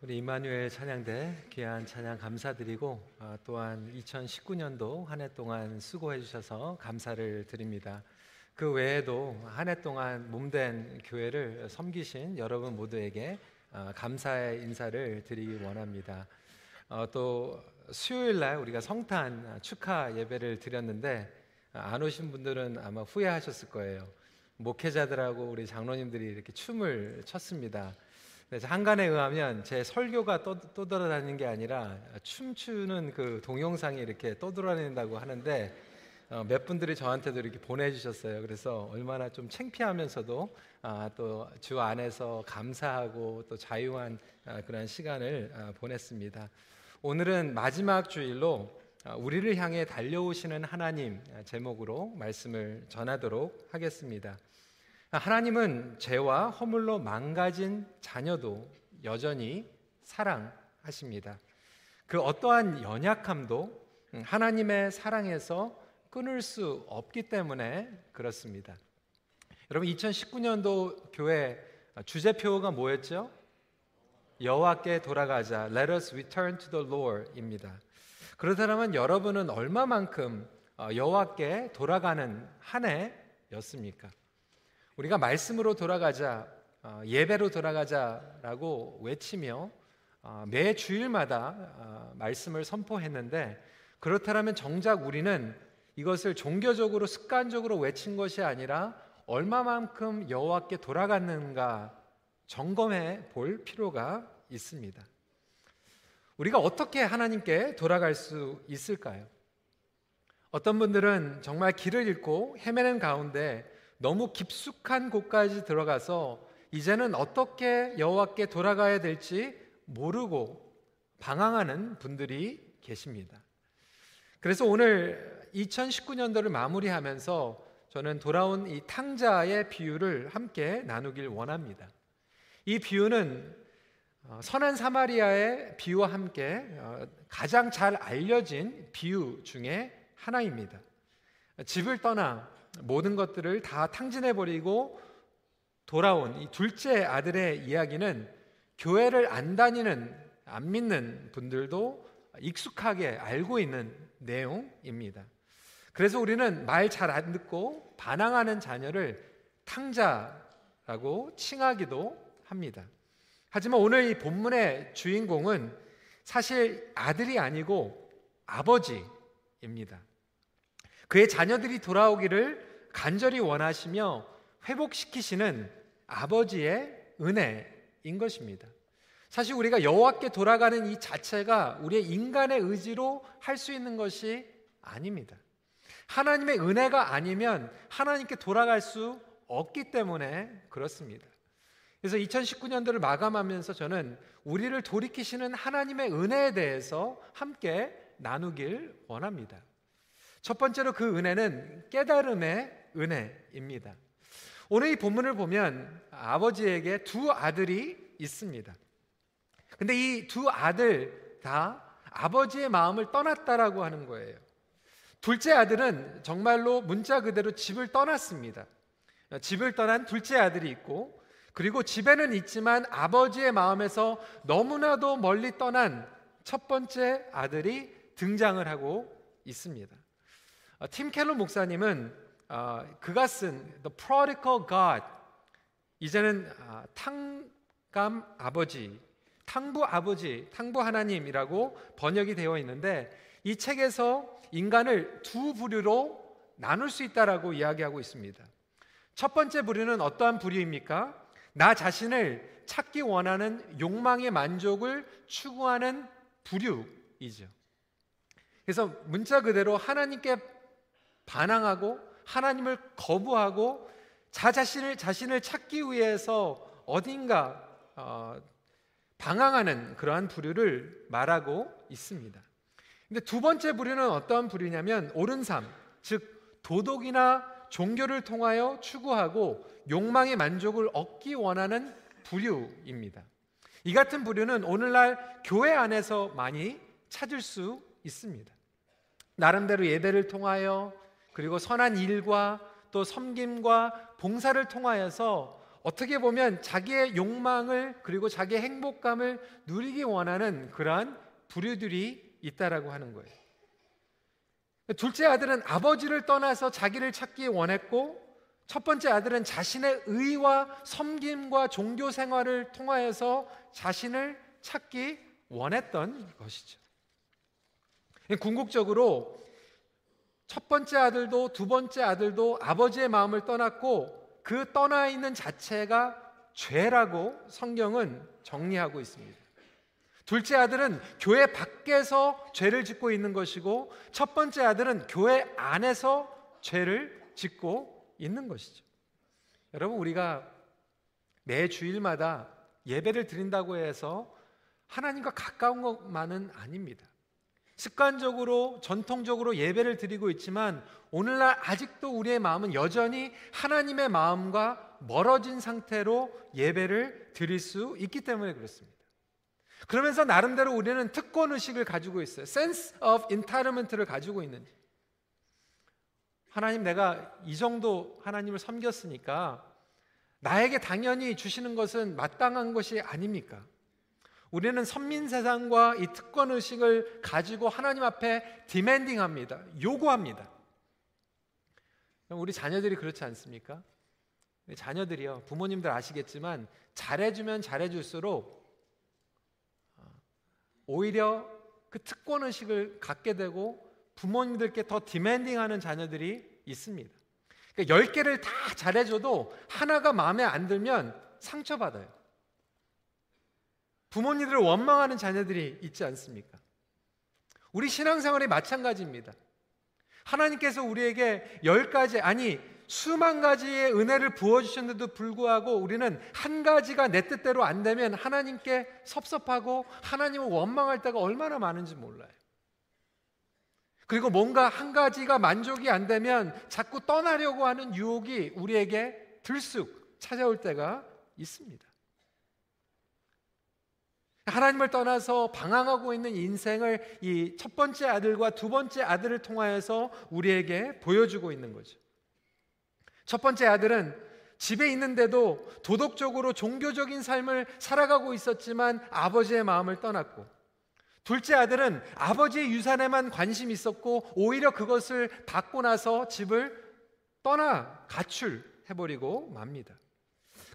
우리 이마누엘 찬양대 귀한 찬양 감사드리고 아, 또한 2019년도 한 해 동안 수고해 주셔서 감사를 드립니다. 그 외에도 한 해 동안 몸된 교회를 섬기신 여러분 모두에게 아, 감사의 인사를 드리기 원합니다. 어, 또 수요일 날 우리가 성탄 축하 예배를 드렸는데 아, 안 오신 분들은 아마 후회하셨을 거예요. 목회자들하고 우리 장로님들이 이렇게 춤을 췄습니다. 그래서 한간에 의하면 제 설교가 떠, 떠돌아다니는 게 아니라 춤추는 그 동영상이 이렇게 떠돌아다닌다고 하는데 어, 몇 분들이 저한테도 이렇게 보내주셨어요. 그래서 얼마나 좀 창피하면서도 아, 또주 안에서 감사하고 또 자유한 아, 그런 시간을 아, 보냈습니다. 오늘은 마지막 주일로 아, 우리를 향해 달려오시는 하나님 아, 제목으로 말씀을 전하도록 하겠습니다. 하나님은 죄와 허물로 망가진 자녀도 여전히 사랑하십니다. 그 어떠한 연약함도 하나님의 사랑에서 끊을 수 없기 때문에 그렇습니다. 여러분 2019년도 교회 주제표가 뭐였죠? 여호와께 돌아가자. Let us return to the Lord입니다. 그렇다면 여러분은 얼마만큼 어, 여호와께 돌아가는 한 해였습니까? 우리가 말씀으로 돌아가자, 어, 예배로 돌아가자라고 외치며 어, 매 주일마다 어, 말씀을 선포했는데 그렇다면 정작 우리는 이것을 종교적으로 습관적으로 외친 것이 아니라 얼마만큼 여호와께 돌아갔는가 점검해 볼 필요가 있습니다. 우리가 어떻게 하나님께 돌아갈 수 있을까요? 어떤 분들은 정말 길을 잃고 헤매는 가운데 너무 깊숙한 곳까지 들어가서 이제는 어떻게 여호와께 돌아가야 될지 모르고 방황하는 분들이 계십니다. 그래서 오늘 2019년도를 마무리하면서 저는 돌아온 이 탕자의 비유를 함께 나누길 원합니다. 이 비유는 어, 선한 사마리아의 비유와 함께 어, 가장 잘 알려진 비유 중에 하나입니다. 집을 떠나 모든 것들을 다 탕진해 버리고 돌아온 이 둘째 아들의 이야기는 교회를 안 다니는 안 믿는 분들도 익숙하게 알고 있는 내용입니다. 그래서 우리는 말 잘 안 듣고 반항하는 자녀를 탕자라고 칭하기도 합니다. 하지만 오늘 이 본문의 주인공은 사실 아들이 아니고 아버지입니다. 그의 자녀들이 돌아오기를 간절히 원하시며 회복시키시는 아버지의 은혜인 것입니다. 사실 우리가 여호와께 돌아가는 이 자체가 우리의 인간의 의지로 할 수 있는 것이 아닙니다. 하나님의 은혜가 아니면 하나님께 돌아갈 수 없기 때문에 그렇습니다. 그래서 2019년도를 마감하면서 저는 우리를 돌이키시는 하나님의 은혜에 대해서 함께 나누길 원합니다. 첫 번째로 그 은혜는 깨달음의 은혜입니다. 오늘 이 본문을 보면 아버지에게 두 아들이 있습니다. 근데 이 두 아들 다 아버지의 마음을 떠났다라고 하는 거예요. 둘째 아들은 정말로 문자 그대로 집을 떠났습니다. 집을 떠난 둘째 아들이 있고 그리고 집에는 있지만 아버지의 마음에서 너무나도 멀리 떠난 첫 번째 아들이 등장을 하고 있습니다. 어, 팀 켈러 목사님은 어, 그가 쓴 The Prodigal God 이제는 어, 탕감 아버지, 탕부 아버지, 탕부 하나님이라고 번역이 되어 있는데 이 책에서 인간을 두 부류로 나눌 수 있다라고 이야기하고 있습니다. 첫 번째 부류는 어떠한 부류입니까? 나 자신을 찾기 원하는 욕망의 만족을 추구하는 부류이죠. 그래서 문자 그대로 하나님께 반항하고 하나님을 거부하고 자 자신을 자신을 찾기 위해서 어딘가 어, 방황하는 그러한 부류를 말하고 있습니다. 근데 두 번째 부류는 어떠한 부류냐면 옳은 삶, 즉 도덕이나 종교를 통하여 추구하고 욕망의 만족을 얻기 원하는 부류입니다. 이 같은 부류는 오늘날 교회 안에서 많이 찾을 수 있습니다. 나름대로 예배를 통하여 그리고 선한 일과 또 섬김과 봉사를 통하여서 어떻게 보면 자기의 욕망을 그리고 자기의 행복감을 누리기 원하는 그러한 부류들이 있다라고 하는 거예요. 둘째 아들은 아버지를 떠나서 자기를 찾기 원했고 첫 번째 아들은 자신의 의와 섬김과 종교 생활을 통하여서 자신을 찾기 원했던 것이죠. 궁극적으로 첫 번째 아들도 두 번째 아들도 아버지의 마음을 떠났고 그 떠나 있는 자체가 죄라고 성경은 정리하고 있습니다. 둘째 아들은 교회 밖에서 죄를 짓고 있는 것이고 첫 번째 아들은 교회 안에서 죄를 짓고 있는 것이죠. 여러분 우리가 매 주일마다 예배를 드린다고 해서 하나님과 가까운 것만은 아닙니다. 습관적으로 전통적으로 예배를 드리고 있지만 오늘날 아직도 우리의 마음은 여전히 하나님의 마음과 멀어진 상태로 예배를 드릴 수 있기 때문에 그렇습니다. 그러면서 나름대로 우리는 특권 의식을 가지고 있어요. sense of entitlement를 가지고 있는. 하나님 내가 이 정도 하나님을 섬겼으니까 나에게 당연히 주시는 것은 마땅한 것이 아닙니까? 우리는 선민 세상과 이 특권 의식을 가지고 하나님 앞에 디멘딩합니다. 요구합니다. 우리 자녀들이 그렇지 않습니까? 자녀들이요. 부모님들 아시겠지만 잘해주면 잘해줄수록 오히려 그 특권 의식을 갖게 되고 부모님들께 더 디맨딩하는 자녀들이 있습니다. 그러니까 10개를 다 잘해줘도 하나가 마음에 안 들면 상처받아요. 부모님들을 원망하는 자녀들이 있지 않습니까? 우리 신앙생활이 마찬가지입니다. 하나님께서 우리에게 열 가지, 아니, 수만 가지의 은혜를 부어주셨는데도 불구하고 우리는 한 가지가 내 뜻대로 안 되면 하나님께 섭섭하고 하나님을 원망할 때가 얼마나 많은지 몰라요. 그리고 뭔가 한 가지가 만족이 안 되면 자꾸 떠나려고 하는 유혹이 우리에게 들쑥 찾아올 때가 있습니다. 하나님을 떠나서 방황하고 있는 인생을 이 첫 번째 아들과 두 번째 아들을 통하여서 우리에게 보여주고 있는 거죠. 첫 번째 아들은 집에 있는데도 도덕적으로 종교적인 삶을 살아가고 있었지만 아버지의 마음을 떠났고 둘째 아들은 아버지의 유산에만 관심이 있었고 오히려 그것을 받고 나서 집을 떠나 가출해버리고 맙니다.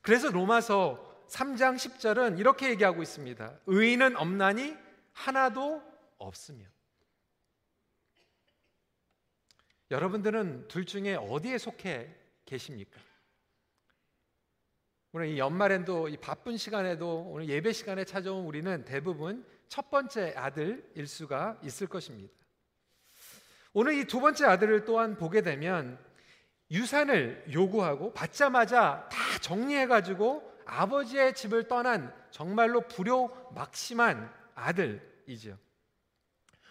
그래서 로마서 3장 10절은 이렇게 얘기하고 있습니다. 의인은 없나니 하나도 없으며. 여러분들은 둘 중에 어디에 속해 계십니까? 오늘 이 연말엔도 이 바쁜 시간에도 오늘 예배 시간에 찾아온 우리는 대부분 첫 번째 아들 일 수가 있을 것입니다. 오늘 이 두 번째 아들을 또한 보게 되면 유산을 요구하고 받자마자 다 정리해 가지고 아버지의 집을 떠난 정말로 불효 막심한 아들이죠.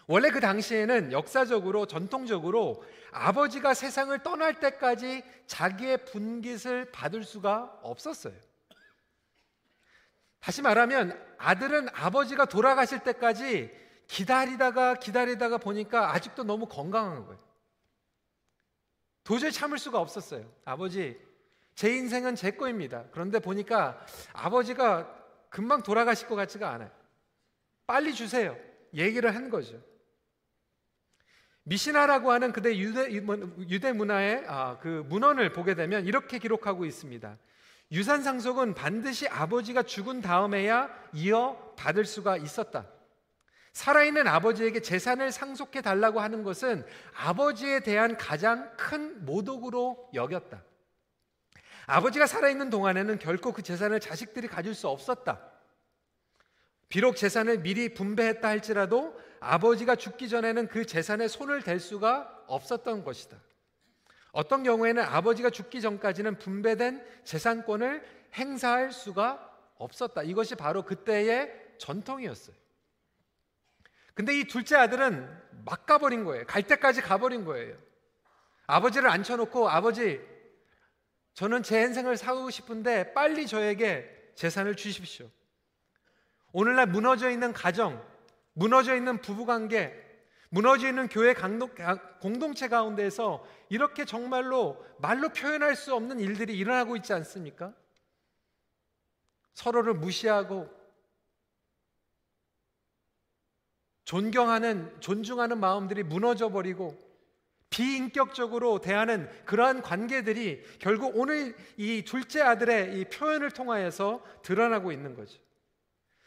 원래 그 당시에는 역사적으로 전통적으로 아버지가 세상을 떠날 때까지 자기의 분깃을 받을 수가 없었어요. 다시 말하면 아들은 아버지가 돌아가실 때까지 기다리다가 기다리다가 보니까 아직도 너무 건강한 거예요. 도저히 참을 수가 없었어요. 아버지, 제 인생은 제 거입니다. 그런데 보니까 아버지가 금방 돌아가실 것 같지가 않아요. 빨리 주세요. 얘기를 한 거죠. 미시나라고 하는 그대 유대, 유대 문화의 아, 그 문헌을 보게 되면 이렇게 기록하고 있습니다. 유산 상속은 반드시 아버지가 죽은 다음에야 이어 받을 수가 있었다. 살아있는 아버지에게 재산을 상속해 달라고 하는 것은 아버지에 대한 가장 큰 모독으로 여겼다. 아버지가 살아있는 동안에는 결코 그 재산을 자식들이 가질 수 없었다. 비록 재산을 미리 분배했다 할지라도 아버지가 죽기 전에는 그 재산에 손을 댈 수가 없었던 것이다. 어떤 경우에는 아버지가 죽기 전까지는 분배된 재산권을 행사할 수가 없었다. 이것이 바로 그때의 전통이었어요. 근데 이 둘째 아들은 막 가버린 거예요. 갈 때까지 가버린 거예요. 아버지를 앉혀놓고 아버지, 저는 제 인생을 살고 싶은데 빨리 저에게 재산을 주십시오. 오늘날 무너져 있는 가정, 무너져 있는 부부관계, 무너져 있는 교회 공동체 가운데서 이렇게 정말로 말로 표현할 수 없는 일들이 일어나고 있지 않습니까? 서로를 무시하고 존경하는 존중하는 마음들이 무너져 버리고 비인격적으로 대하는 그러한 관계들이 결국 오늘 이 둘째 아들의 이 표현을 통하여서 드러나고 있는 거죠.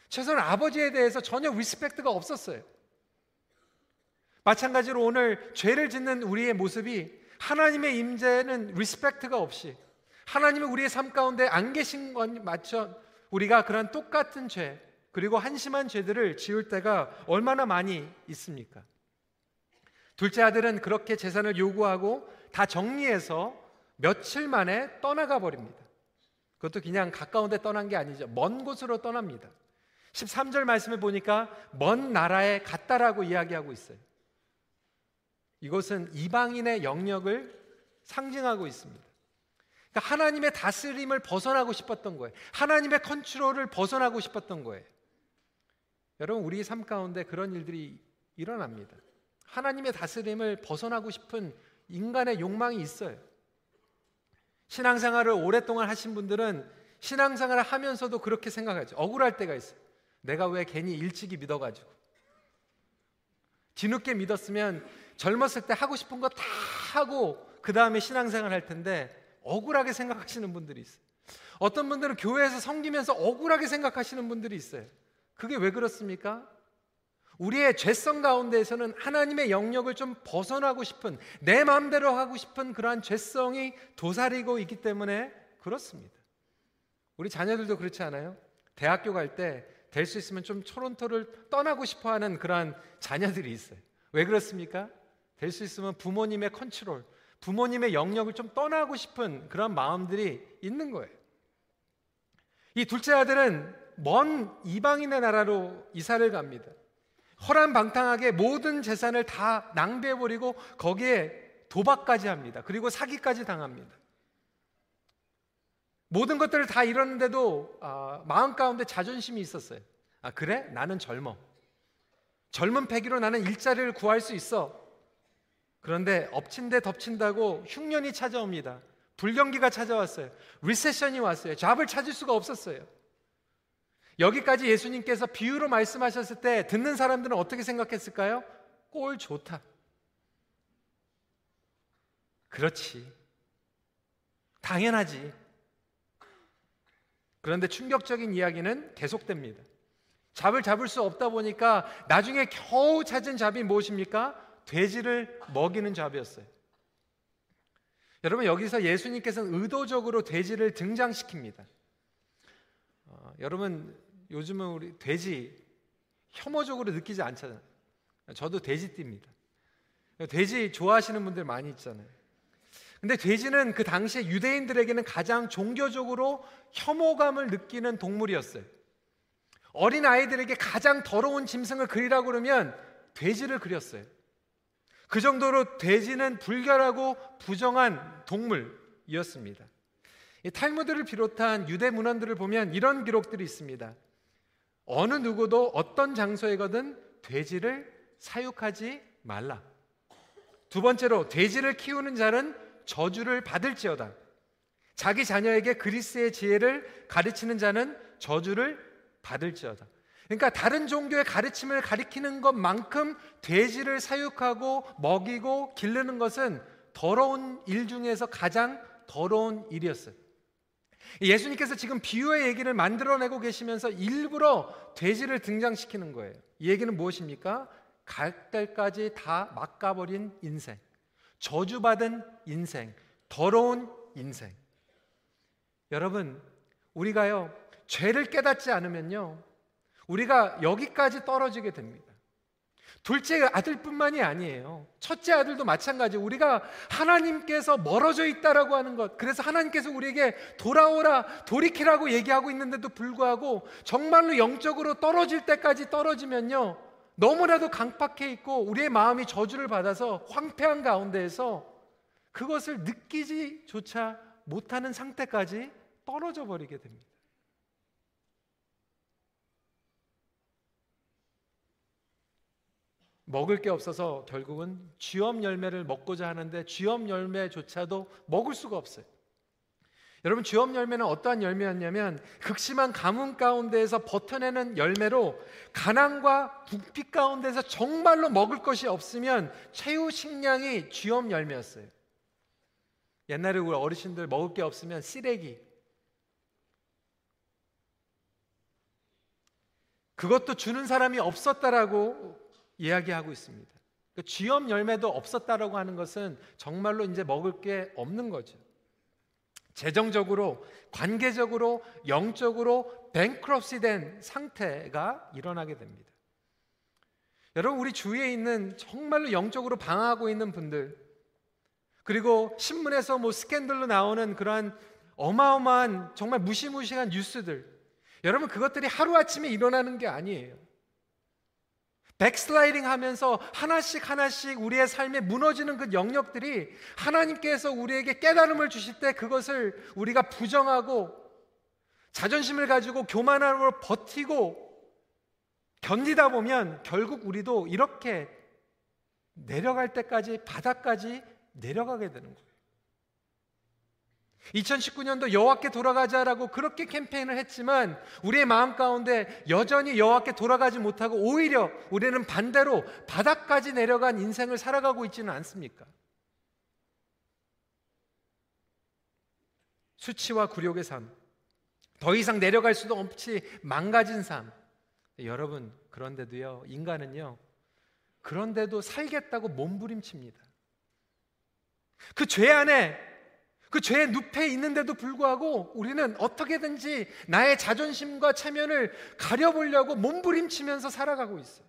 최소한 아버지에 대해서 전혀 respect가 없었어요. 마찬가지로 오늘 죄를 짓는 우리의 모습이 하나님의 임재는 respect가 없이 하나님은 우리의 삶 가운데 안 계신 건 맞죠. 우리가 그런 똑같은 죄 그리고 한심한 죄들을 지을 때가 얼마나 많이 있습니까? 둘째 아들은 그렇게 재산을 요구하고 다 정리해서 며칠 만에 떠나가 버립니다. 그것도 그냥 가까운 데 떠난 게 아니죠. 먼 곳으로 떠납니다. 13절 말씀을 보니까 먼 나라에 갔다라고 이야기하고 있어요. 이것은 이방인의 영역을 상징하고 있습니다. 그러니까 하나님의 다스림을 벗어나고 싶었던 거예요. 하나님의 컨트롤을 벗어나고 싶었던 거예요. 여러분, 우리 삶 가운데 그런 일들이 일어납니다. 하나님의 다스림을 벗어나고 싶은 인간의 욕망이 있어요. 신앙생활을 오랫동안 하신 분들은 신앙생활을 하면서도 그렇게 생각하죠. 억울할 때가 있어요. 내가 왜 괜히 일찍이 믿어가지고. 뒤늦게 믿었으면 젊었을 때 하고 싶은 거 다 하고 그 다음에 신앙생활 할 텐데 억울하게 생각하시는 분들이 있어요. 어떤 분들은 교회에서 섬기면서 억울하게 생각하시는 분들이 있어요. 그게 왜 그렇습니까? 우리의 죄성 가운데에서는 하나님의 영역을 좀 벗어나고 싶은 내 마음대로 하고 싶은 그러한 죄성이 도사리고 있기 때문에 그렇습니다. 우리 자녀들도 그렇지 않아요? 대학교 갈 때 될 수 있으면 좀 토론토를 떠나고 싶어 하는 그러한 자녀들이 있어요. 왜 그렇습니까? 될 수 있으면 부모님의 컨트롤, 부모님의 영역을 좀 떠나고 싶은 그런 마음들이 있는 거예요. 이 둘째 아들은 먼 이방인의 나라로 이사를 갑니다. 허란방탕하게 모든 재산을 다 낭비해버리고 거기에 도박까지 합니다. 그리고 사기까지 당합니다. 모든 것들을 다 잃었는데도 아, 마음 가운데 자존심이 있었어요. 아, 그래? 나는 젊어. 젊은 패기로 나는 일자리를 구할 수 있어. 그런데 엎친 데 덮친다고 흉년이 찾아옵니다. 불경기가 찾아왔어요. 리세션이 왔어요. 잡을 찾을 수가 없었어요. 여기까지 예수님께서 비유로 말씀하셨을 때 듣는 사람들은 어떻게 생각했을까요? 꼴 좋다. 그렇지. 당연하지. 그런데 충격적인 이야기는 계속됩니다. 잡을 잡을 수 없다 보니까 나중에 겨우 찾은 잡이 무엇입니까? 돼지를 먹이는 잡이었어요. 여러분 여기서 예수님께서는 의도적으로 돼지를 등장시킵니다. 어, 여러분 요즘은 우리 돼지 혐오적으로 느끼지 않잖아요. 저도 돼지띠입니다. 돼지 좋아하시는 분들 많이 있잖아요. 근데 돼지는 그 당시에 유대인들에게는 가장 종교적으로 혐오감을 느끼는 동물이었어요. 어린 아이들에게 가장 더러운 짐승을 그리라고 그러면 돼지를 그렸어요. 그 정도로 돼지는 불결하고 부정한 동물이었습니다. 탈무드를 비롯한 유대 문헌들을 보면 이런 기록들이 있습니다. 어느 누구도 어떤 장소에거든 돼지를 사육하지 말라. 두 번째로 돼지를 키우는 자는 저주를 받을지어다. 자기 자녀에게 그리스의 지혜를 가르치는 자는 저주를 받을지어다. 그러니까 다른 종교의 가르침을 가리키는 것만큼 돼지를 사육하고 먹이고 기르는 것은 더러운 일 중에서 가장 더러운 일이었어요. 예수님께서 지금 비유의 얘기를 만들어내고 계시면서 일부러 돼지를 등장시키는 거예요. 이 얘기는 무엇입니까? 갈 때까지 다 막가버린 인생, 저주받은 인생, 더러운 인생. 여러분, 우리가요, 죄를 깨닫지 않으면요, 우리가 여기까지 떨어지게 됩니다. 둘째 아들뿐만이 아니에요. 첫째 아들도 마찬가지. 우리가 하나님께서 멀어져 있다라고 하는 것. 그래서 하나님께서 우리에게 돌아오라, 돌이키라고 얘기하고 있는데도 불구하고 정말로 영적으로 떨어질 때까지 떨어지면요. 너무나도 강팍해 있고 우리의 마음이 저주를 받아서 황폐한 가운데에서 그것을 느끼지조차 못하는 상태까지 떨어져 버리게 됩니다. 먹을 게 없어서 결국은 쥐엄 열매를 먹고자 하는데 쥐엄 열매조차도 먹을 수가 없어요. 여러분 주업 열매는 어떠한 열매였냐면 극심한 가뭄 가운데에서 버텨내는 열매로 가난과 부피 가운데서 정말로 먹을 것이 없으면 최후 식량이 주업 열매였어요. 옛날에 우리 어르신들 먹을 게 없으면 쓰레기 그것도 주는 사람이 없었다라고 이야기하고 있습니다. 그 쥐염 열매도 없었다라고 하는 것은 정말로 이제 먹을 게 없는 거죠. 재정적으로, 관계적으로, 영적으로 뱅크럽시 된 상태가 일어나게 됩니다. 여러분, 우리 주위에 있는 정말로 영적으로 방황하고 있는 분들, 그리고 신문에서 뭐 스캔들로 나오는 그러한 어마어마한 정말 무시무시한 뉴스들, 여러분, 그것들이 하루아침에 일어나는 게 아니에요. 백슬라이딩 하면서 하나씩 하나씩 우리의 삶에 무너지는 그 영역들이 하나님께서 우리에게 깨달음을 주실 때 그것을 우리가 부정하고 자존심을 가지고 교만함으로 버티고 견디다 보면 결국 우리도 이렇게 내려갈 때까지 바닥까지 내려가게 되는 거예요. 2019년도 여호와께 돌아가자라고 그렇게 캠페인을 했지만 우리의 마음 가운데 여전히 여호와께 돌아가지 못하고 오히려 우리는 반대로 바닥까지 내려간 인생을 살아가고 있지는 않습니까? 수치와 굴욕의 삶, 더 이상 내려갈 수도 없이 망가진 삶. 여러분, 그런데도요, 인간은요, 그런데도 살겠다고 몸부림칩니다. 그 죄 안에 그 죄의 늪에 있는데도 불구하고 우리는 어떻게든지 나의 자존심과 체면을 가려보려고 몸부림치면서 살아가고 있어요.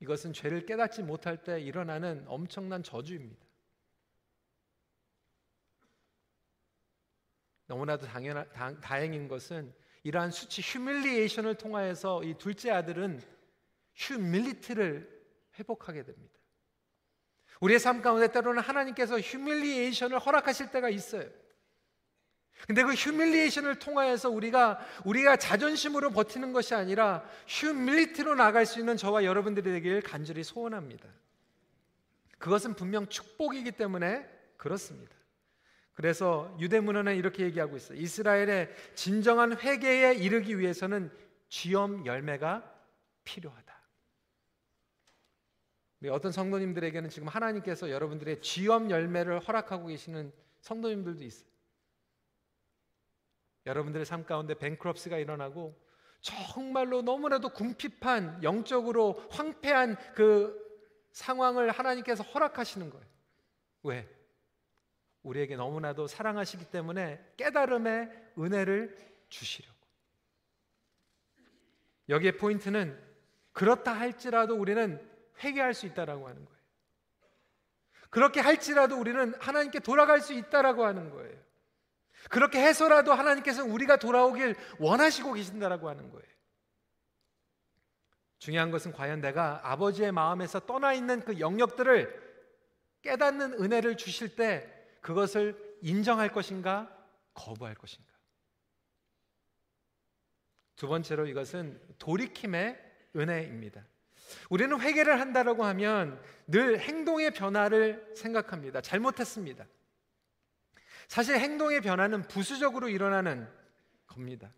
이것은 죄를 깨닫지 못할 때 일어나는 엄청난 저주입니다. 너무나도 당연 다, 다행인 것은 이러한 수치 humiliation을 통하여서 이 둘째 아들은 humility를 회복하게 됩니다. 우리의 삶 가운데 때로는 하나님께서 humiliation을 허락하실 때가 있어요. 근데 그 humiliation을 통하여서 우리가 우리가 자존심으로 버티는 것이 아니라 휴밀리티로 나갈 수 있는 저와 여러분들이 되길 간절히 소원합니다. 그것은 분명 축복이기 때문에 그렇습니다. 그래서 유대 문헌에 이렇게 얘기하고 있어요. 이스라엘의 진정한 회개에 이르기 위해서는 쥐엄 열매가 필요하다. 어떤 성도님들에게는 지금 하나님께서 여러분들의 쥐엄 열매를 허락하고 계시는 성도님들도 있어요. 여러분들의 삶 가운데 뱅크럽스가 일어나고 정말로 너무나도 궁핍한 영적으로 황폐한 그 상황을 하나님께서 허락하시는 거예요. 왜? 우리에게 너무나도 사랑하시기 때문에 깨달음의 은혜를 주시려고. 여기에 포인트는 그렇다 할지라도 우리는 회개할 수 있다라고 하는 거예요. 그렇게 할지라도 우리는 하나님께 돌아갈 수 있다라고 하는 거예요. 그렇게 해서라도 하나님께서 우리가 돌아오길 원하시고 계신다라고 하는 거예요. 중요한 것은 과연 내가 아버지의 마음에서 떠나 있는 그 영역들을 깨닫는 은혜를 주실 때 그것을 인정할 것인가 거부할 것인가. 두 번째로 이것은 돌이킴의 은혜입니다. 우리는 회개를 한다라고 하면 늘 행동의 변화를 생각합니다. 잘못했습니다. 사실 행동의 변화는 부수적으로 일어나는 겁니다.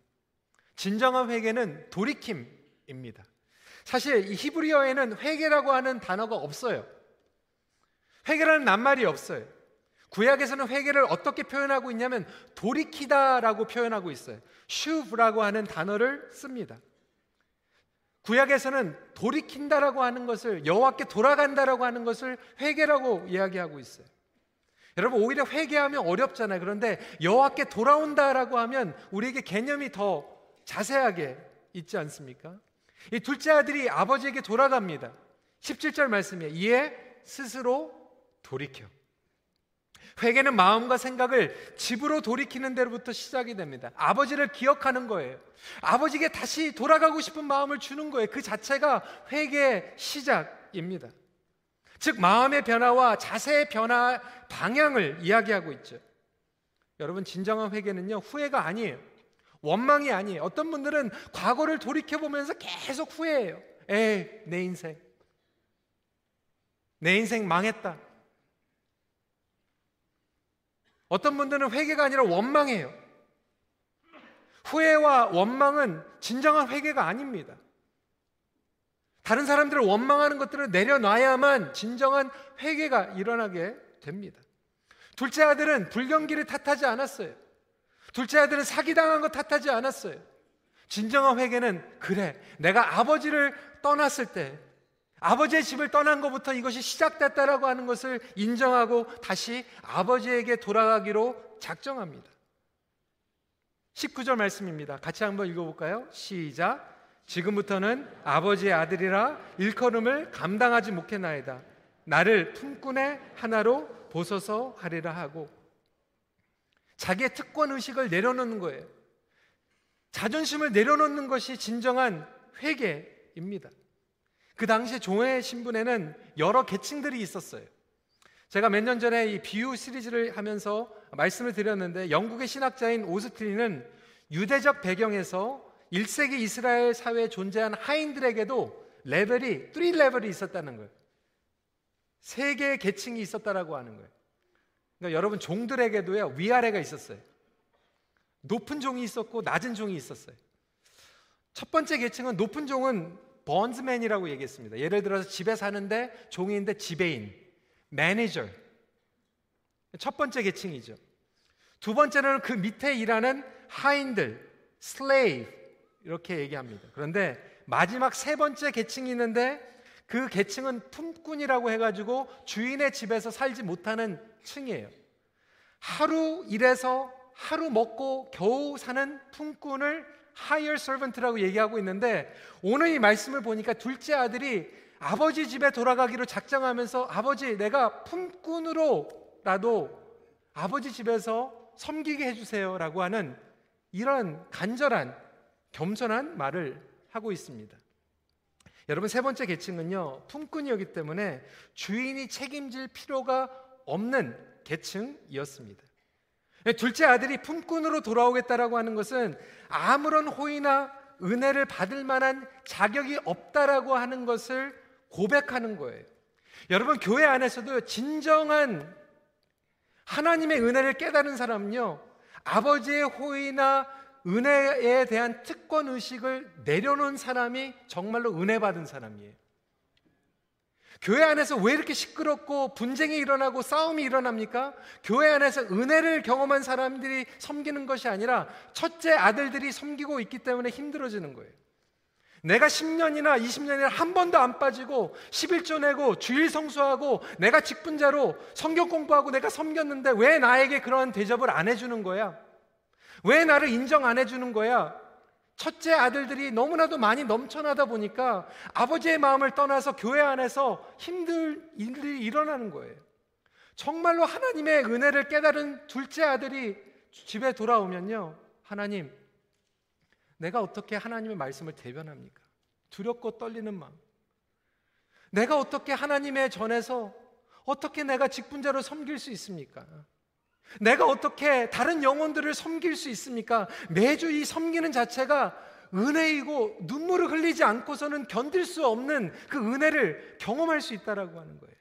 진정한 회개는 돌이킴입니다. 사실 이 히브리어에는 회개라고 하는 단어가 없어요. 회개라는 낱말이 없어요. 구약에서는 회개를 어떻게 표현하고 있냐면 돌이키다라고 표현하고 있어요. 슈브라고 하는 단어를 씁니다. 구약에서는 돌이킨다라고 하는 것을 여호와께 돌아간다라고 하는 것을 회개라고 이야기하고 있어요. 여러분 오히려 회개하면 어렵잖아요. 그런데 여호와께 돌아온다라고 하면 우리에게 개념이 더 자세하게 있지 않습니까? 이 둘째 아들이 아버지에게 돌아갑니다. 17절 말씀이에요. 이에 스스로 돌이켜. 회개는 마음과 생각을 집으로 돌이키는 데로부터 시작이 됩니다. 아버지를 기억하는 거예요. 아버지에게 다시 돌아가고 싶은 마음을 주는 거예요. 그 자체가 회개의 시작입니다. 즉, 마음의 변화와 자세의 변화 방향을 이야기하고 있죠. 여러분, 진정한 회개는요, 후회가 아니에요. 원망이 아니에요. 어떤 분들은 과거를 돌이켜 보면서 계속 후회해요. 에이, 내 인생. 내 인생 망했다. 어떤 분들은 회개가 아니라 원망해요. 후회와 원망은 진정한 회개가 아닙니다. 다른 사람들을 원망하는 것들을 내려놔야만 진정한 회개가 일어나게 됩니다. 둘째 아들은 불경기를 탓하지 않았어요. 둘째 아들은 사기당한 거 탓하지 않았어요. 진정한 회개는 그래. 내가 아버지를 떠났을 때 아버지의 집을 떠난 것부터 이것이 시작됐다라고 하는 것을 인정하고 다시 아버지에게 돌아가기로 작정합니다. 19절 말씀입니다. 같이 한번 읽어볼까요? 시작. 지금부터는 아버지의 아들이라 일컬음을 감당하지 못했나이다. 나를 품꾼의 하나로 보소서 하리라 하고 자기의 특권 의식을 내려놓는 거예요. 자존심을 내려놓는 것이 진정한 회개입니다. 그 당시에 종의 신분에는 여러 계층들이 있었어요. 제가 몇 년 전에 이 비유 시리즈를 하면서 말씀을 드렸는데 영국의 신학자인 오스트리는 유대적 배경에서 1세기 이스라엘 사회에 존재한 하인들에게도 레벨이 3 레벨이 있었다는 거예요. 세 개의 계층이 있었다라고 하는 거예요. 그러니까 여러분 종들에게도요 위아래가 있었어요. 높은 종이 있었고 낮은 종이 있었어요. 첫 번째 계층은 높은 종은 bondsman이라고 얘기했습니다. 예를 들어서 집에 사는데 종인데 지배인, 매니저. 첫 번째 계층이죠. 두 번째는 그 밑에 일하는 하인들, slave 이렇게 얘기합니다. 그런데 마지막 세 번째 계층이 있는데 그 계층은 품꾼이라고 해가지고 주인의 집에서 살지 못하는 층이에요. 하루 일해서 하루 먹고 겨우 사는 품꾼을 higher servant라고 얘기하고 있는데 오늘 이 말씀을 보니까 둘째 아들이 아버지 집에 돌아가기로 작정하면서 아버지 내가 품꾼으로라도 아버지 집에서 섬기게 해주세요라고 하는 이런 간절한 겸손한 말을 하고 있습니다. 여러분 세 번째 계층은요 품꾼이었기 때문에 주인이 책임질 필요가 없는 계층이었습니다. 둘째 아들이 품꾼으로 돌아오겠다라고 하는 것은 아무런 호의나 은혜를 받을 만한 자격이 없다라고 하는 것을 고백하는 거예요. 여러분 교회 안에서도 진정한 하나님의 은혜를 깨달은 사람은요. 아버지의 호의나 은혜에 대한 특권 의식을 내려놓은 사람이 정말로 은혜 받은 사람이에요. 교회 안에서 왜 이렇게 시끄럽고 분쟁이 일어나고 싸움이 일어납니까? 교회 안에서 은혜를 경험한 사람들이 섬기는 것이 아니라 첫째 아들들이 섬기고 있기 때문에 힘들어지는 거예요. 내가 10년이나 20년이나 한 번도 안 빠지고 11조 내고 주일 성수하고 내가 직분자로 성경 공부하고 내가 섬겼는데 왜 나에게 그런 대접을 안 해주는 거야? 왜 나를 인정 안 해주는 거야? 첫째 아들들이 너무나도 많이 넘쳐나다 보니까 아버지의 마음을 떠나서 교회 안에서 힘들 일들이 일어나는 거예요. 정말로 하나님의 은혜를 깨달은 둘째 아들이 집에 돌아오면요. 하나님, 내가 어떻게 하나님의 말씀을 대변합니까? 두렵고 떨리는 마음. 내가 어떻게 하나님의 전에서 어떻게 내가 직분자로 섬길 수 있습니까? 내가 어떻게 다른 영혼들을 섬길 수 있습니까? 매주 이 섬기는 자체가 은혜이고 눈물을 흘리지 않고서는 견딜 수 없는 그 은혜를 경험할 수 있다라고 하는 거예요.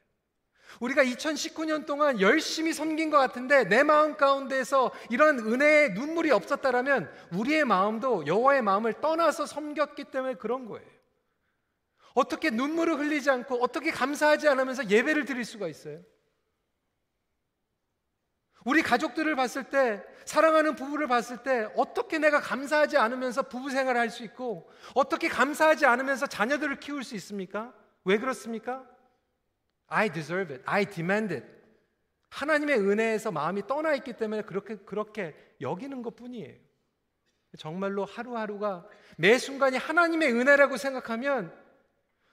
우리가 2019년 동안 열심히 섬긴 것 같은데 내 마음 가운데서 이런 은혜의 눈물이 없었다라면 우리의 마음도 여호와의 마음을 떠나서 섬겼기 때문에 그런 거예요. 어떻게 눈물을 흘리지 않고 어떻게 감사하지 않으면서 예배를 드릴 수가 있어요? 우리 가족들을 봤을 때, 사랑하는 부부를 봤을 때, 어떻게 내가 감사하지 않으면서 부부 생활을 할 수 있고, 어떻게 감사하지 않으면서 자녀들을 키울 수 있습니까? 왜 그렇습니까? I deserve it. I demand it. 하나님의 은혜에서 마음이 떠나 있기 때문에 그렇게, 그렇게 여기는 것 뿐이에요. 정말로 하루하루가 매 순간이 하나님의 은혜라고 생각하면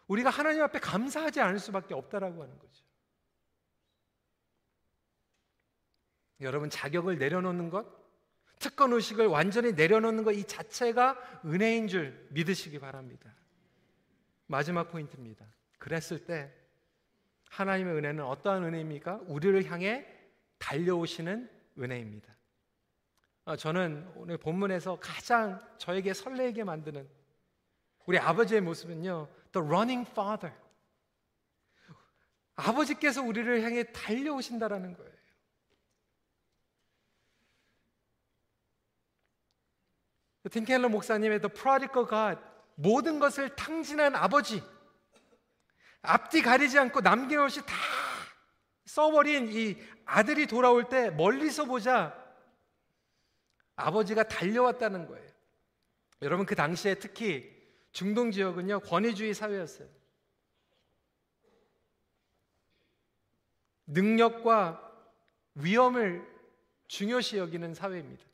우리가 하나님 앞에 감사하지 않을 수밖에 없다라고 하는 거죠. 여러분 자격을 내려놓는 것, 특권 의식을 완전히 내려놓는 것 이 자체가 은혜인 줄 믿으시기 바랍니다. 마지막 포인트입니다. 그랬을 때 하나님의 은혜는 어떠한 은혜입니까? 우리를 향해 달려오시는 은혜입니다. 아, 저는 오늘 본문에서 가장 저에게 설레게 만드는 우리 아버지의 모습은요, the running father. 아버지께서 우리를 향해 달려오신다라는 거예요. 틴켈러 목사님의 The Prodigal God 모든 것을 탕진한 아버지 앞뒤 가리지 않고 남김없이 다 써버린 이 아들이 돌아올 때 멀리서 보자 아버지가 달려왔다는 거예요. 여러분 그 당시에 특히 중동 지역은요 권위주의 사회였어요. 능력과 위험을 중요시 여기는 사회입니다.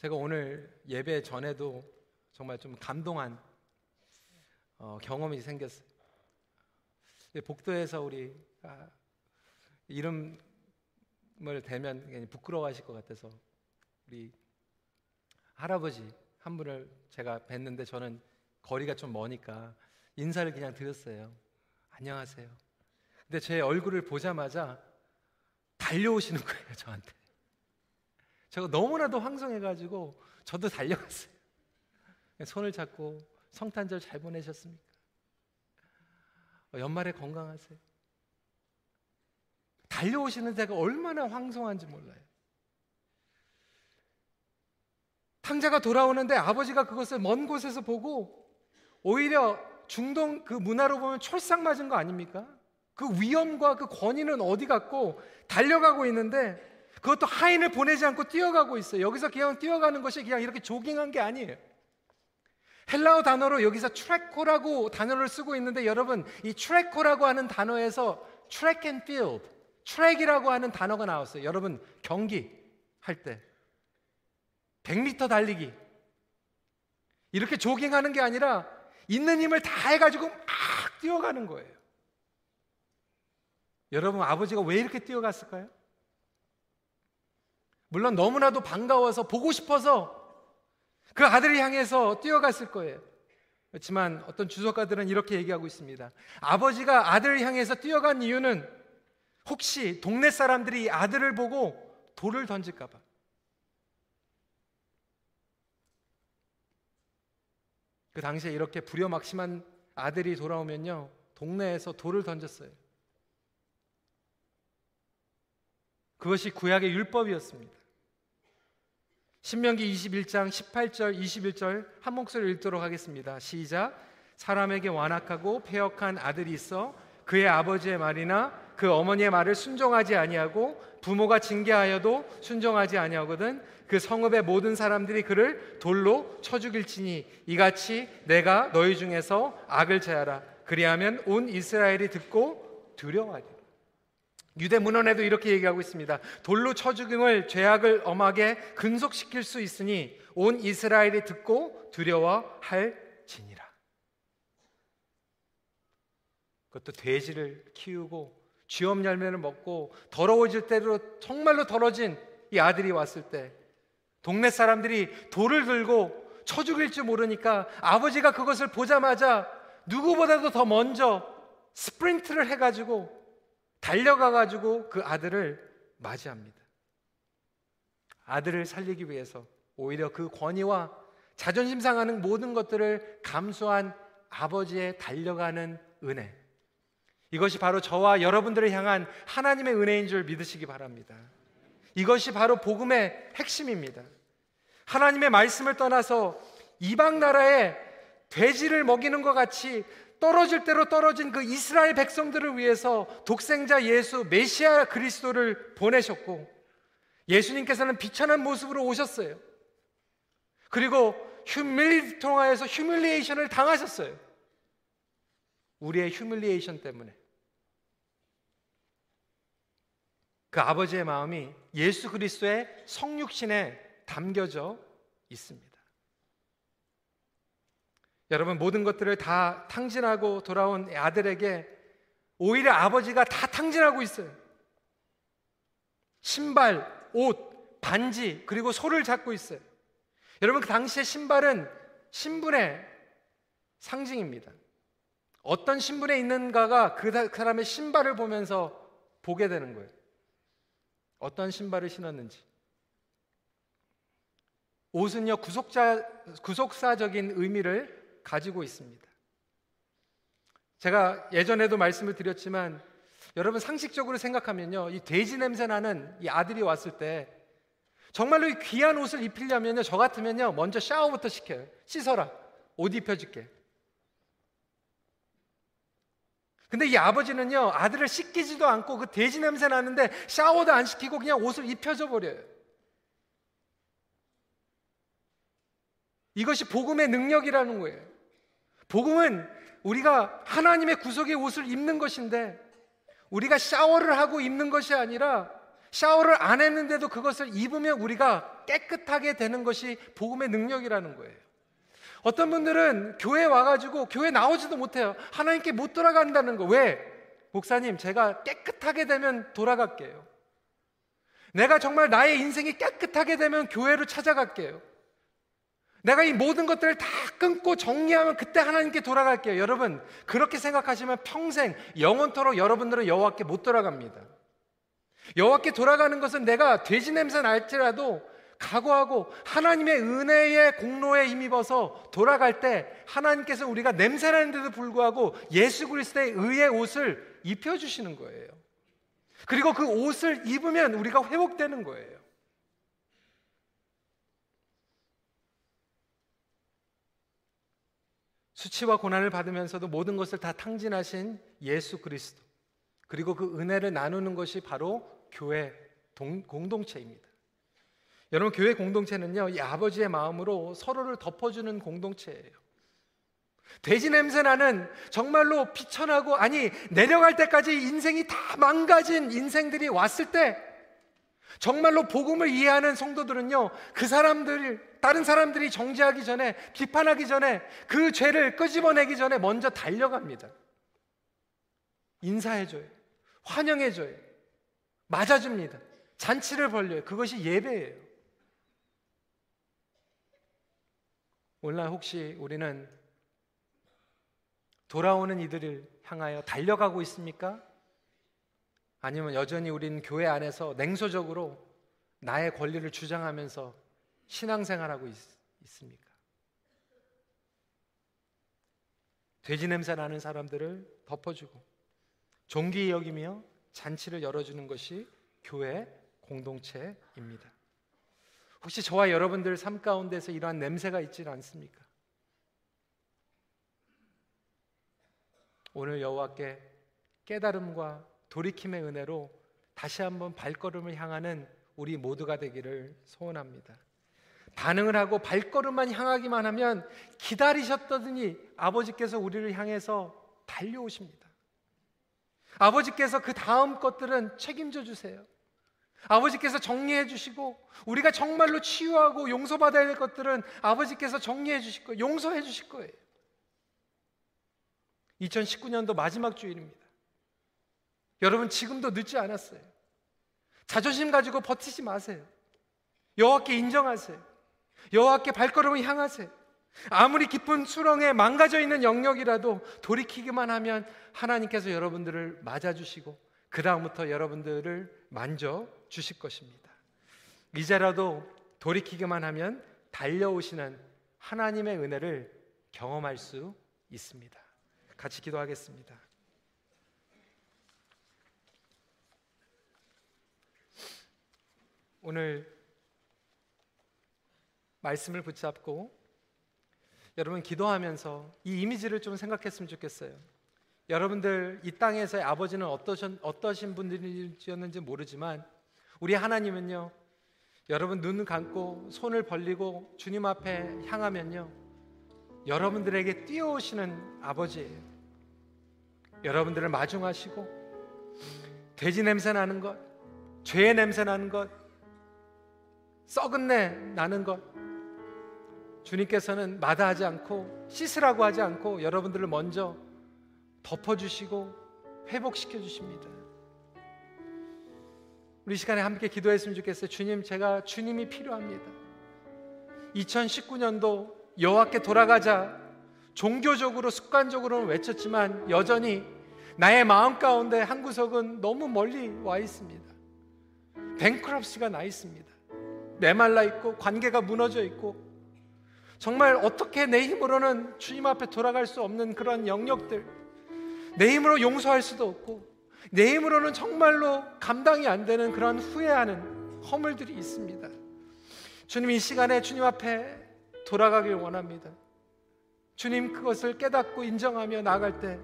제가 오늘 예배 전에도 정말 좀 감동한 어, 경험이 생겼어요. 복도에서 우리 아, 이름을 대면 부끄러워하실 것 같아서 우리 할아버지 한 분을 제가 뵀는데 저는 거리가 좀 머니까 인사를 그냥 드렸어요. 안녕하세요. 근데 제 얼굴을 보자마자 달려오시는 거예요, 저한테. 제가 너무나도 황송해가지고 저도 달려갔어요. 손을 잡고 성탄절 잘 보내셨습니까? 어, 연말에 건강하세요. 달려오시는 제가 얼마나 황송한지 몰라요. 탕자가 돌아오는데 아버지가 그것을 먼 곳에서 보고 오히려 중동 그 문화로 보면 청승맞은 거 아닙니까? 그 위엄과 그 권위는 어디 갔고 달려가고 있는데 그것도 하인을 보내지 않고 뛰어가고 있어요. 여기서 그냥 뛰어가는 것이 그냥 이렇게 조깅한 게 아니에요. 헬라어 단어로 여기서 τρέχω라고 단어를 쓰고 있는데 여러분 이 τρέχω라고 하는 단어에서 track and field, 트랙이라고 하는 단어가 나왔어요. 여러분 경기 할 때 100m 달리기 이렇게 조깅하는 게 아니라 있는 힘을 다 해가지고 막 뛰어가는 거예요. 여러분 아버지가 왜 이렇게 뛰어갔을까요? 물론 너무나도 반가워서 보고 싶어서 그 아들을 향해서 뛰어갔을 거예요. 그렇지만 어떤 주석가들은 이렇게 얘기하고 있습니다. 아버지가 아들을 향해서 뛰어간 이유는 혹시 동네 사람들이 아들을 보고 돌을 던질까봐. 그 당시에 이렇게 불효막심한 아들이 돌아오면요, 동네에서 돌을 던졌어요. 그것이 구약의 율법이었습니다. 신명기 21장 18절 21절 한 목소리 읽도록 하겠습니다. 시작. 사람에게 완악하고 폐역한 아들이 있어 그의 아버지의 말이나 그 어머니의 말을 순종하지 아니하고 부모가 징계하여도 순종하지 아니하거든 그 성읍의 모든 사람들이 그를 돌로 쳐 죽일지니 이같이 내가 너희 중에서 악을 제하라 그리하면 온 이스라엘이 듣고 두려워하리라 유대 문헌에도 이렇게 얘기하고 있습니다. 돌로 쳐 죽임을 죄악을 엄하게 근속시킬 수 있으니 온 이스라엘이 듣고 두려워할지니라. 그것도 돼지를 키우고 쥐엄 열매를 먹고 더러워질 때로 정말로 더러진 이 아들이 왔을 때 동네 사람들이 돌을 들고 쳐 죽일 줄 모르니까 아버지가 그것을 보자마자 누구보다도 더 먼저 스프린트를 해가지고 달려가 가지고 그 아들을 맞이합니다. 아들을 살리기 위해서 오히려 그 권위와 자존심 상하는 모든 것들을 감수한 아버지의 달려가는 은혜. 이것이 바로 저와 여러분들을 향한 하나님의 은혜인 줄 믿으시기 바랍니다. 이것이 바로 복음의 핵심입니다. 하나님의 말씀을 떠나서 이방 나라에 돼지를 먹이는 것 같이 떨어질 대로 떨어진 그 이스라엘 백성들을 위해서 독생자 예수 메시아 그리스도를 보내셨고 예수님께서는 비천한 모습으로 오셨어요. 그리고 휴밀리 통하여서 휴밀리에이션을 당하셨어요. 우리의 휴밀리에이션 때문에. 그 아버지의 마음이 예수 그리스도의 성육신에 담겨져 있습니다. 여러분 모든 것들을 다 탕진하고 돌아온 아들에게 오히려 아버지가 다 탕진하고 있어요. 신발, 옷, 반지, 그리고 소를 잡고 있어요. 여러분 그 당시에 신발은 신분의 상징입니다. 어떤 신분에 있는가가 그 사람의 신발을 보면서 보게 되는 거예요. 어떤 신발을 신었는지. 옷은요, 구속자, 구속사적인 의미를 가지고 있습니다. 제가 예전에도 말씀을 드렸지만 여러분 상식적으로 생각하면요. 이 돼지 냄새 나는 이 아들이 왔을 때 정말로 이 귀한 옷을 입히려면요. 저 같으면요. 먼저 샤워부터 시켜요. 씻어라. 옷 입혀줄게. 근데 이 아버지는요. 아들을 씻기지도 않고 그 돼지 냄새 나는데 샤워도 안 시키고 그냥 옷을 입혀줘 버려요. 이것이 복음의 능력이라는 거예요. 복음은 우리가 하나님의 구속의 옷을 입는 것인데 우리가 샤워를 하고 입는 것이 아니라 샤워를 안 했는데도 그것을 입으면 우리가 깨끗하게 되는 것이 복음의 능력이라는 거예요. 어떤 분들은 교회 와가지고 교회 나오지도 못해요. 하나님께 못 돌아간다는 거. 왜? 목사님, 제가 깨끗하게 되면 돌아갈게요. 내가 정말 나의 인생이 깨끗하게 되면 교회로 찾아갈게요. 내가 이 모든 것들을 다 끊고 정리하면 그때 하나님께 돌아갈게요. 여러분, 그렇게 생각하시면 평생 영원토록 여러분들은 여호와께 못 돌아갑니다. 여호와께 돌아가는 것은 내가 돼지 냄새 날지라도 각오하고 하나님의 은혜의 공로에 힘입어서 돌아갈 때 하나님께서 우리가 냄새나는데도 불구하고 예수 그리스도의 의의 옷을 입혀 주시는 거예요. 그리고 그 옷을 입으면 우리가 회복되는 거예요. 수치와 고난을 받으면서도 모든 것을 다 탕진하신 예수 그리스도. 그리고 그 은혜를 나누는 것이 바로 교회 동, 공동체입니다. 여러분, 교회 공동체는요, 이 아버지의 마음으로 서로를 덮어주는 공동체예요. 돼지 냄새 나는 정말로 비천하고, 아니, 내려갈 때까지 인생이 다 망가진 인생들이 왔을 때, 정말로 복음을 이해하는 성도들은요, 그 사람들, 다른 사람들이 정죄하기 전에, 비판하기 전에, 그 죄를 끄집어내기 전에 먼저 달려갑니다. 인사해줘요. 환영해줘요. 맞아줍니다. 잔치를 벌려요. 그것이 예배예요. 오늘날 혹시 우리는 돌아오는 이들을 향하여 달려가고 있습니까? 아니면 여전히 우리는 교회 안에서 냉소적으로 나의 권리를 주장하면서 신앙생활하고 있, 습니까 돼지 냄새 나는 사람들을 덮어주고 종기 여기며 잔치를 열어주는 것이 교회 공동체입니다. 혹시 저와 여러분들 삶 가운데서 이러한 냄새가 있지는 않습니까? 오늘 여호와께 깨달음과 돌이킴의 은혜로 다시 한번 발걸음을 향하는 우리 모두가 되기를 소원합니다. 반응을 하고 발걸음만 향하기만 하면 기다리셨더니 아버지께서 우리를 향해서 달려오십니다. 아버지께서 그 다음 것들은 책임져 주세요. 아버지께서 정리해 주시고 우리가 정말로 치유하고 용서받아야 될 것들은 아버지께서 정리해 주실 거예요. 용서해 주실 거예요. 2019년도 마지막 주일입니다. 여러분 지금도 늦지 않았어요. 자존심 가지고 버티지 마세요. 여호와께 인정하세요. 여호와께 발걸음을 향하세요. 아무리 깊은 수렁에 망가져 있는 영역이라도 돌이키기만 하면 하나님께서 여러분들을 맞아주시고 그 다음부터 여러분들을 만져 주실 것입니다. 이제라도 돌이키기만 하면 달려오시는 하나님의 은혜를 경험할 수 있습니다. 같이 기도하겠습니다. 오늘 말씀을 붙잡고 여러분 기도하면서 이 이미지를 좀 생각했으면 좋겠어요. 여러분들 이 땅에서의 아버지는 어떠신, 어떠신 분들이었는지 모르지만 우리 하나님은요. 여러분 눈 감고 손을 벌리고 주님 앞에 향하면요. 여러분들에게 뛰어오시는 아버지예요. 여러분들을 마중하시고 돼지 냄새 나는 것, 죄의 냄새 나는 것, 썩은 내 나는 것 주님께서는 마다하지 않고 씻으라고 하지 않고 여러분들을 먼저 덮어주시고 회복시켜 주십니다. 우리 시간에 함께 기도했으면 좋겠어요. 주님, 제가 주님이 필요합니다. 2019년도 여호와께 돌아가자 종교적으로 습관적으로는 외쳤지만 여전히 나의 마음 가운데 한 구석은 너무 멀리 와 있습니다. 뱅크럽시가 나 있습니다. 메말라 있고 관계가 무너져 있고 정말 어떻게 내 힘으로는 주님 앞에 돌아갈 수 없는 그런 영역들 내 힘으로 용서할 수도 없고 내 힘으로는 정말로 감당이 안 되는 그런 후회하는 허물들이 있습니다. 주님 이 시간에 주님 앞에 돌아가길 원합니다. 주님 그것을 깨닫고 인정하며 나아갈 때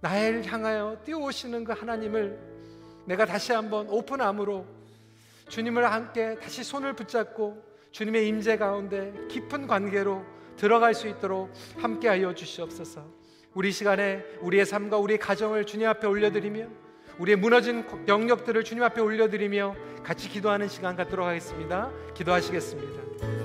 나를 향하여 뛰어오시는 그 하나님을 내가 다시 한번 오픈함으로 주님을 함께 다시 손을 붙잡고 주님의 임재 가운데 깊은 관계로 들어갈 수 있도록 함께 하여 주시옵소서. 우리 시간에 우리의 삶과 우리의 가정을 주님 앞에 올려드리며 우리의 무너진 영역들을 주님 앞에 올려드리며 같이 기도하는 시간 갖도록 하겠습니다. 기도하시겠습니다.